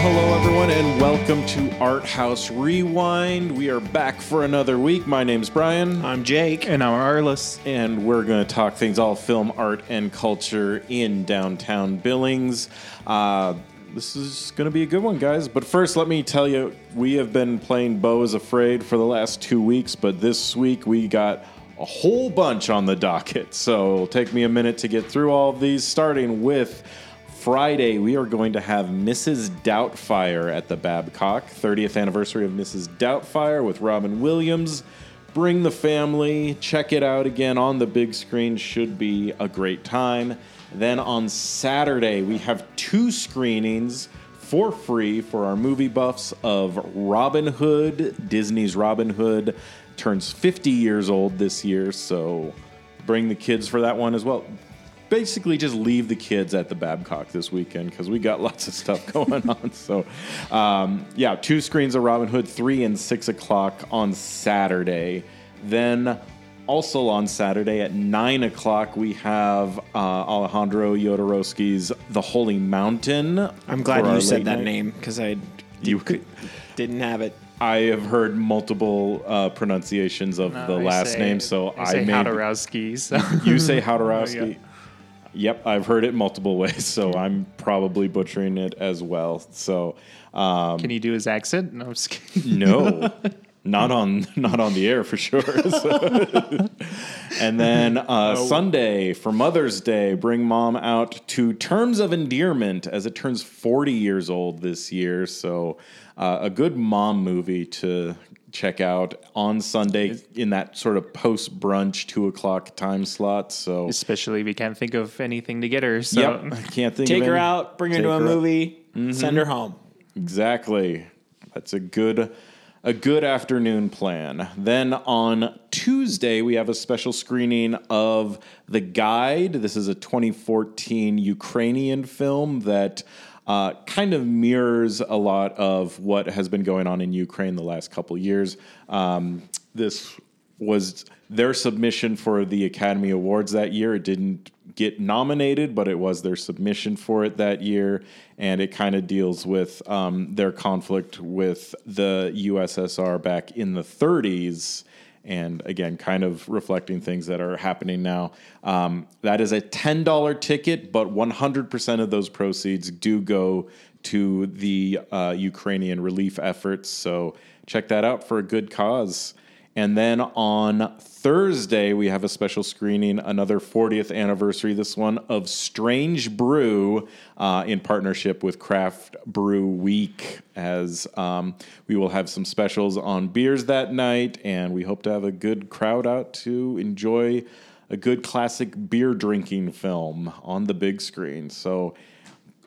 hello everyone, and welcome to Art House Rewind. We are back for another week. My name's Brian, I'm Jake. And I'm Arlis. and we're going to talk things all film, art, and culture in downtown Billings. Uh, this is going to be a good one, guys. But first, let me tell you, we have been playing Beau is Afraid for the last two weeks, but this week we got a whole bunch on the docket. So it'll take me a minute to get through all of these, starting with Friday, we are going to have Mrs. Doubtfire at the Babcock, 30th anniversary of Mrs. Doubtfire with Robin Williams. Bring the family, check it out again on the big screen, should be a great time. Then on Saturday, we have two screenings for free for our movie buffs of Robin Hood. Disney's Robin Hood turns 50 years old this year, so bring the kids for that one as well basically just leave the kids at the Babcock this weekend because we got lots of stuff going on. So, um, yeah, two screens of Robin Hood, three and six o'clock on Saturday. Then, also on Saturday at nine o'clock, we have uh, Alejandro Jodorowsky's The Holy Mountain. I'm glad you said that night. name because I You could. didn't have it. I have heard multiple uh, pronunciations of the I last say- name, so I I, say made. Hodorowski. So. You say Hodorowski. Yeah. Yep, I've heard it multiple ways, so I'm probably butchering it as well. So, um, Can you do his accent? No, I'm just kidding. no, not on not on the air for sure. So- and then uh, Sunday for Mother's Day, bring mom out to Terms of Endearment as it turns 40 years old this year. So, uh, a good mom movie to check out on Sunday in that sort of post brunch two o'clock time slot. So, Especially we can't think of anything to get her. So yep, I can't think. Take of her any- out, bring her Take to a her out. movie, mm-hmm. send her home. Exactly. That's a good a good afternoon plan. Then on Tuesday we have a special screening of The Guide. This is a 2014 Ukrainian film that uh, kind of mirrors a lot of what has been going on in Ukraine the last couple years. Um, this was their submission for the Academy Awards that year. It didn't get nominated, but it was their submission for it that year. And it kind of deals with um, their conflict with the USSR back in the 30s. And again, kind of reflecting things that are happening now. Um, that is a $10 ticket, but 100% of those proceeds do go to the uh, Ukrainian relief efforts. So check that out for a good cause. And then on Thursday, we have a special screening, another 40th anniversary, this one of Strange Brew uh, in partnership with Craft Brew Week, as um, we will have some specials on beers that night. And we hope to have a good crowd out to enjoy a good classic beer drinking film on the big screen. So,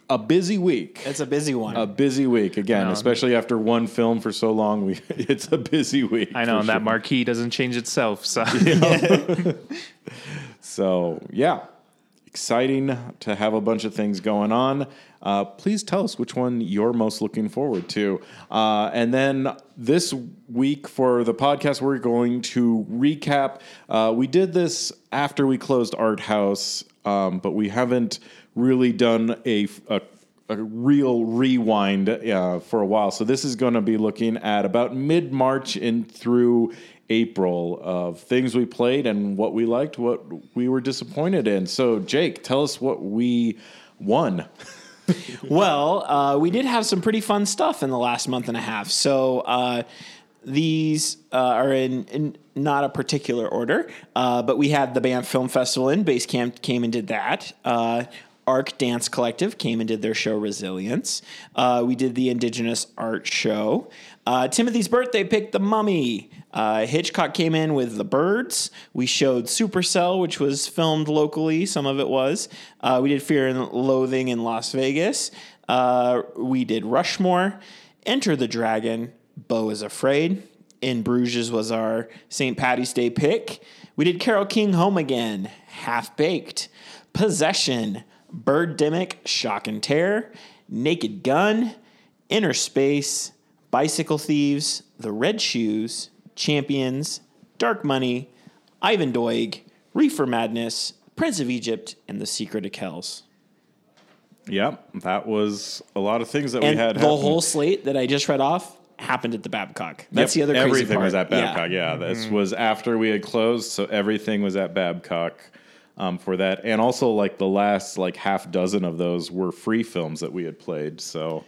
a busy week It's a busy one. a busy week again, especially after one film for so long. We it's a busy week. I know for and that marquee doesn't change itself. So So yeah, exciting to have a bunch of things going on. Uh, please tell us which one you're most looking forward to. Uh, and then this week for the podcast, we're going to recap. Uh, we did this after we closed Art House, um, but we haven't really done a, a a real rewind uh, for a while. So this is going to be looking at about mid March and through April of things we played and what we liked, what we were disappointed in. So Jake, tell us what we won. well, uh, we did have some pretty fun stuff in the last month and a half. So uh, these uh, are in, in not a particular order, uh, but we had the Banff Film Festival in. Basecamp came and did that. Arc Dance Collective came and did their show Resilience. Uh, we did the Indigenous Art Show. Uh, Timothy's birthday picked The Mummy. Uh, Hitchcock came in with The Birds. We showed Supercell, which was filmed locally. Some of it was. Uh, we did Fear and Loathing in Las Vegas. Uh, we did Rushmore. Enter the Dragon. Beau is Afraid. In Bruges was our St. Patty's Day pick. We did Carole King Home Again. Half Baked. Possession. Birdemic, Shock and Terror, Naked Gun, Inner Space, Bicycle Thieves, The Red Shoes, Champions, Dark Money, Ivan Doig, Reefer Madness, Prince of Egypt, and The Secret of Kells. Yep, that was a lot of things that And we had. the happen. whole slate that I just read off happened at the Babcock. That's Yep, the other crazy everything part. was at Babcock. Yeah, Mm-hmm. was after we had closed, so everything was at Babcock um, for that, and also like the last like half dozen of those were free films that we had played. So,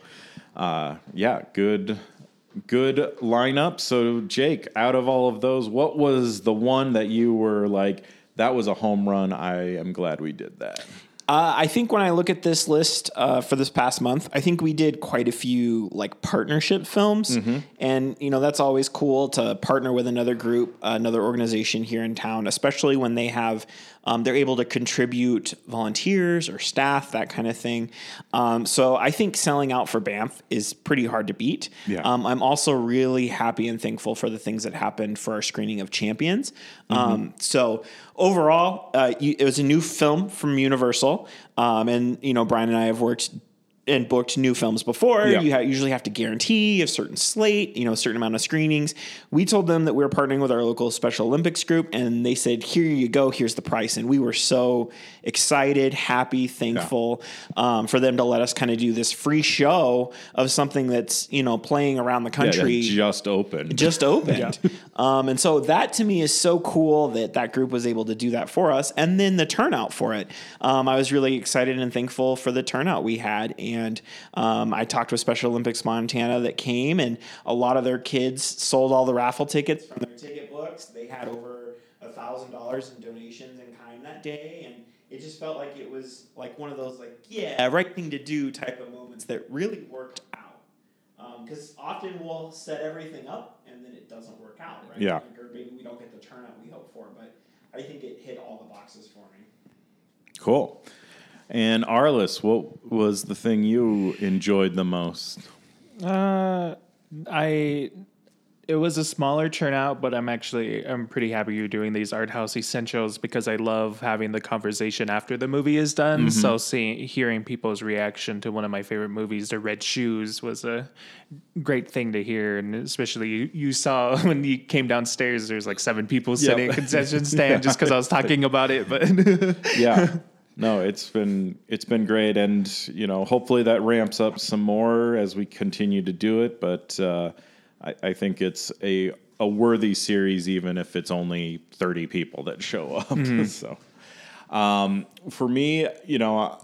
uh, yeah, good, good lineup. So, Jake, out of all of those, what was the one that you were like? That was a home run. I am glad we did that. Uh, I think when I look at this list uh, for this past month, I think we did quite a few like partnership films, Mm-hmm. and you know that's always cool to partner with another group, uh, another organization here in town, especially when they have um, they're able to contribute volunteers or staff, that kind of thing. Um, so I think selling out for Banff is pretty hard to beat. Yeah. Um, I'm also really happy and thankful for the things that happened for our screening of Champions. Um, so overall, uh, it was a new film from Universal, um, and you know Brian and I have worked and booked new films before. Yeah. You ha- usually have to guarantee a certain slate, you know, a certain amount of screenings. We told them that we were partnering with our local Special Olympics group, and they said, "Here you go. Here's the price." And we were so excited, happy, thankful um, for them to let us kind of do this free show of something that's you know playing around the Yeah, country just opened. just opened. Um, and so that to me is so cool that that group was able to do that for us. And then the turnout for it. Um, I was really excited and thankful for the turnout we had. And um, I talked with Special Olympics Montana that came, and a lot of their kids sold all the raffle tickets from their ticket books. They had over a thousand dollars in donations in kind that day. And it just felt like it was like one of those like, yeah, right thing to do type of moments that really worked out because often we'll set everything up and then it doesn't work out, right? Yeah. Or maybe we don't get the turnout we hope for, but I think it hit all the boxes for me. Cool. And Arlis, what was the thing you enjoyed the most? Uh, I it was a smaller turnout, but I'm actually I'm pretty happy you're doing these art house essentials because I love having the conversation after the movie is done. So seeing hearing people's reaction to one of my favorite movies, The Red Shoes, was a great thing to hear, and especially you, you saw when you came downstairs. There's like seven people sitting at concession stand just because I was talking about it, but. yeah no it's been it's been great. And you know hopefully that ramps up some more as we continue to do it. But uh, I, I think it's a a worthy series even if it's only 30 people that show up. So um, for me you know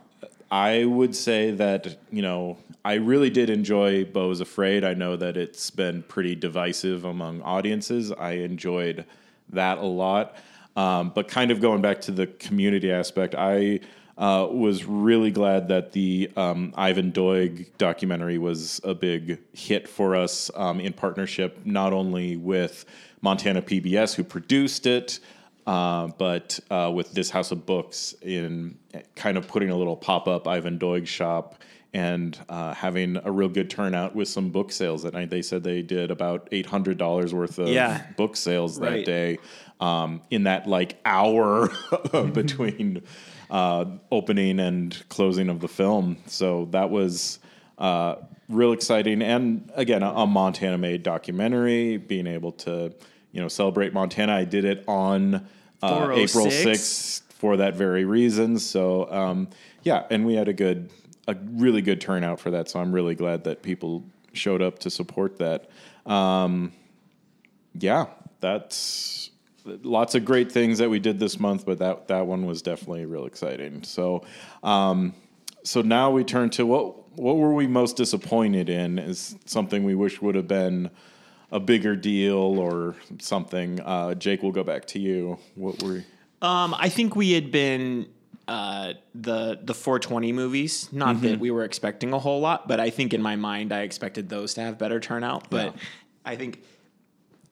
I would say that you know I really did enjoy Beau is Afraid. I know that it's been pretty divisive among audiences. I enjoyed that a lot, um, but kind of going back to the community aspect, I uh, was really glad that the um, Ivan Doig documentary was a big hit for us um, in partnership not only with Montana PBS, who produced it, uh, but uh, with this House of Books in kind of putting a little pop up Ivan Doig shop and uh, having a real good turnout with some book sales that night. They said they did about eight hundred dollars worth of Yeah. book sales that Right. day um, in that like hour between uh, opening and closing of the film. So that was uh, real exciting, and again, a, a Montana-made documentary. Being able to you know celebrate Montana, I did it on uh, April 406. sixth for that very reason. So um, yeah, and we had a good, a really good turnout for that. So I'm really glad that people showed up to support that. Um, yeah, that's lots of great things that we did this month, but that that one was definitely real exciting. So, um, so now we turn to what what were we most disappointed in? Is something we wish would have been a bigger deal or something. Uh, Jake, we'll go back to you. What were Um, I think we had been uh, the the 420 movies. Not Mm-hmm. that we were expecting a whole lot, but I think in my mind I expected those to have better turnout. But Yeah. I think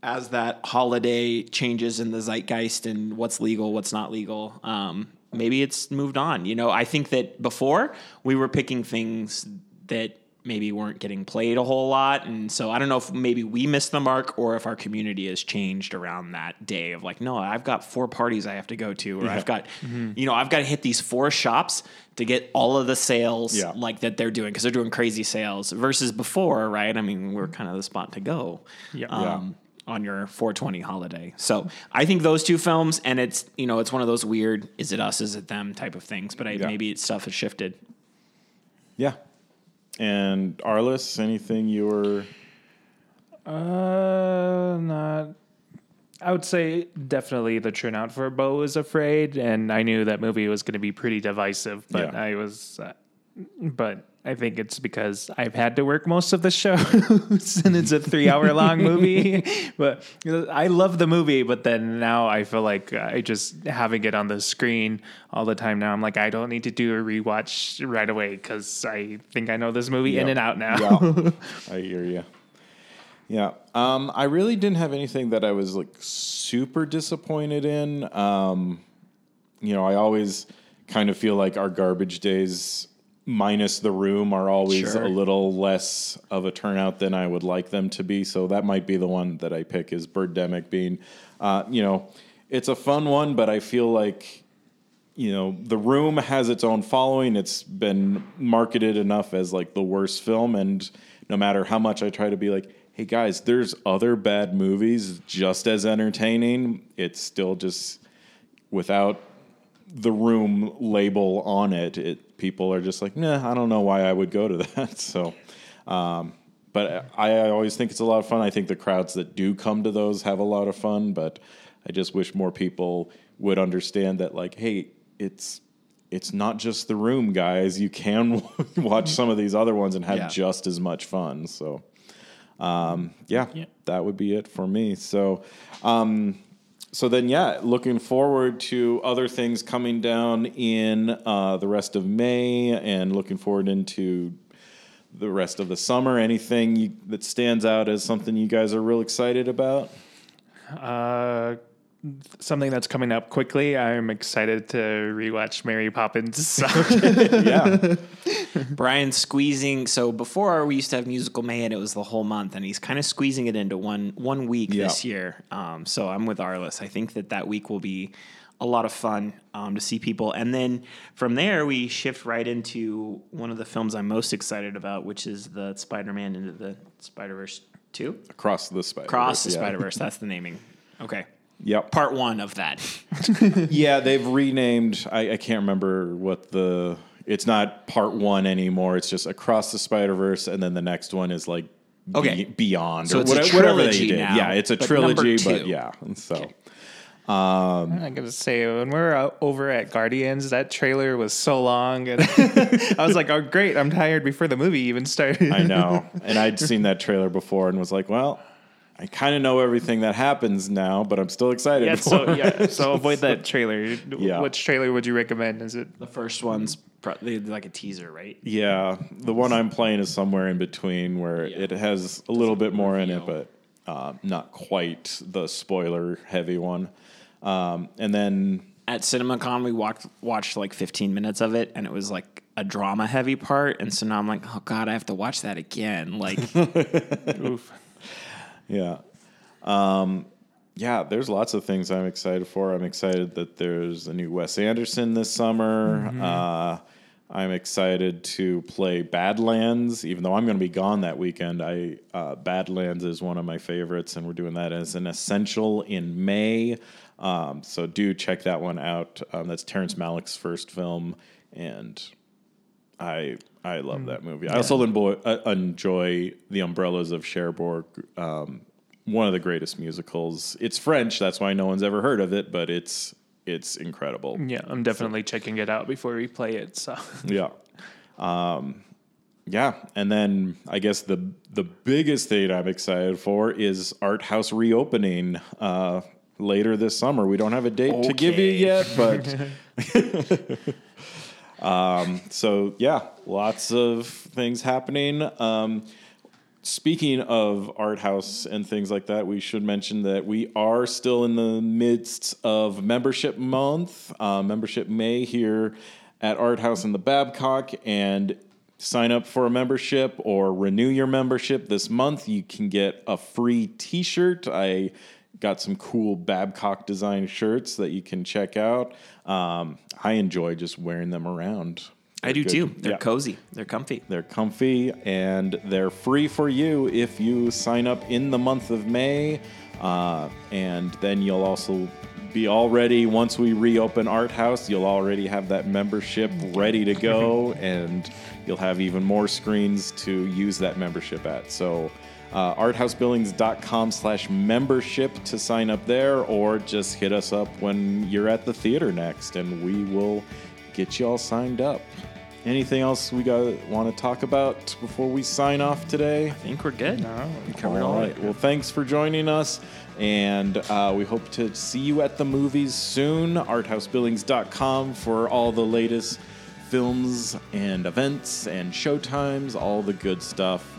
as that holiday changes in the zeitgeist and what's legal, what's not legal, um, maybe it's moved on. You know, I think that before we were picking things that maybe weren't getting played a whole lot, and so I don't know if maybe we missed the mark or if our community has changed around that day of like, no, I've got four parties I have to go to, or I've got, you know, I've got to hit these four shops to get all of the sales Yeah. like that they're doing because they're doing crazy sales versus before, right? I mean, we're kind of the spot to go. Yeah. Um, on your 420 holiday. So I think those two films, and it's you know it's one of those weird is it us is it them type of things. But I, Yeah. maybe stuff has shifted. yeah. And Arlis, anything you were Uh, not. I would say definitely the turnout for Beau is Afraid, and I knew that movie was going to be pretty divisive, but Yeah. I was, uh, but I think it's because I've had to work most of the shows, and it's a three-hour-long movie. But I love the movie, but then now I feel like I just having it on the screen all the time now. I'm like, I don't need to do a rewatch right away because I think I know this movie in and out now. Yeah, I hear you. Yeah, um, I really didn't have anything that I was like super disappointed in. Um, you know, I always kind of feel like our garbage days, minus the room, are always Sure. a little less of a turnout than I would like them to be. So that might be the one that I pick is Birdemic being, uh, you know, it's a fun one, but I feel like you know, The Room has its own following. It's been marketed enough as like the worst film, and no matter how much I try to be like, hey guys, there's other bad movies just as entertaining. It's still just without the Room label on it. It people are just like, nah, I don't know why I would go to that. So. Um, but I, I always think it's a lot of fun. I think the crowds that do come to those have a lot of fun. But I just wish more people would understand that, like, hey, it's it's not just the room, guys. You can watch some of these other ones and have Yeah. just as much fun. So, um, yeah, Yeah. that would be it for me. So, um, so then, yeah, looking forward to other things coming down in uh, the rest of May, and looking forward into the rest of the summer. Anything you, that stands out as something you guys are real excited about? Uh, something that's coming up quickly. I'm excited to rewatch Mary Poppins. yeah, Brian's squeezing. So before we used to have musical May and it was the whole month, and he's kind of squeezing it into one one week Yeah. this year. Um, so I'm with Arlis. I think that that week will be a lot of fun um, to see people, and then from there we shift right into one of the films I'm most excited about, which is the Spider-Man into the Spider-Verse two. across the spider. Cross the Spider-Verse. That's the naming. Okay. Yep. Part one of that. Yeah, they've renamed. I, I can't remember what the. It's not part one anymore. It's just across the Spider Verse, and then the next one is like be- Okay. beyond So or it's a whatever, whatever they did. now, yeah, it's a but trilogy, but two. yeah. And so um, I'm gonna say when we were uh, over at Guardians, that trailer was so long, and I was like, "Oh, great! I'm tired before the movie even started." I know, and I'd seen that trailer before and was like, well, I kind of know everything that happens now, but I'm still excited. yeah, for so it. yeah, so avoid that trailer. Yeah. Which trailer would you recommend? Is it the first one's pro- they did like a teaser, right? Yeah, the one I'm playing is somewhere in between where it has a little bit more in it, but uh, not quite the spoiler heavy one. Um, and then at CinemaCon, we walked watched like 15 minutes of it, and it was like a drama heavy part. And so now I'm like, oh god, I have to watch that again. Like, oof? Yeah. Um, yeah, there's lots of things I'm excited for. I'm excited that there's a new Wes Anderson this summer. Uh, I'm excited to play Badlands, even though I'm going to be gone that weekend. I uh, Badlands is one of my favorites, and we're doing that as an essential in May. Um, so do check that one out. Um, that's Terrence Malick's first film, and I I love that movie. I also enjoy, uh, enjoy The Umbrellas of Cherbourg, um, one of the greatest musicals. It's French, that's why no one's ever heard of it, but it's it's incredible. Yeah, I'm definitely checking it out before we play it. So Yeah. Um, yeah, and then I guess the the biggest thing I'm excited for is Art House reopening uh, later this summer. We don't have a date to give you yet, but um, so yeah, lots of things happening. Um, Speaking of art house and things like that, we should mention that we are still in the midst of membership month, uh, membership May here at Art House in the Babcock, and sign up for a membership or renew your membership this month. You can get a free T-shirt. I got some cool Babcock design shirts that you can check out. Um, I enjoy just wearing them around. I do Good. too. They're Yeah. cozy. They're comfy. They're comfy and they're free for you if you sign up in the month of May. Uh, and then you'll also be all ready once we reopen Art House. You'll already have that membership ready to go, and you'll have even more screens to use that membership at. So, uh, arthousebillings.com slash membership to sign up there, or just hit us up when you're at the theater next, and we will get you all signed up. Anything else we got want to talk about before we sign off today? I think we're good. No. We covered all All of right. it. Well, thanks for joining us. And uh, we hope to see you at the movies soon. Arthousebillings.com for all the latest films and events and showtimes, all the good stuff.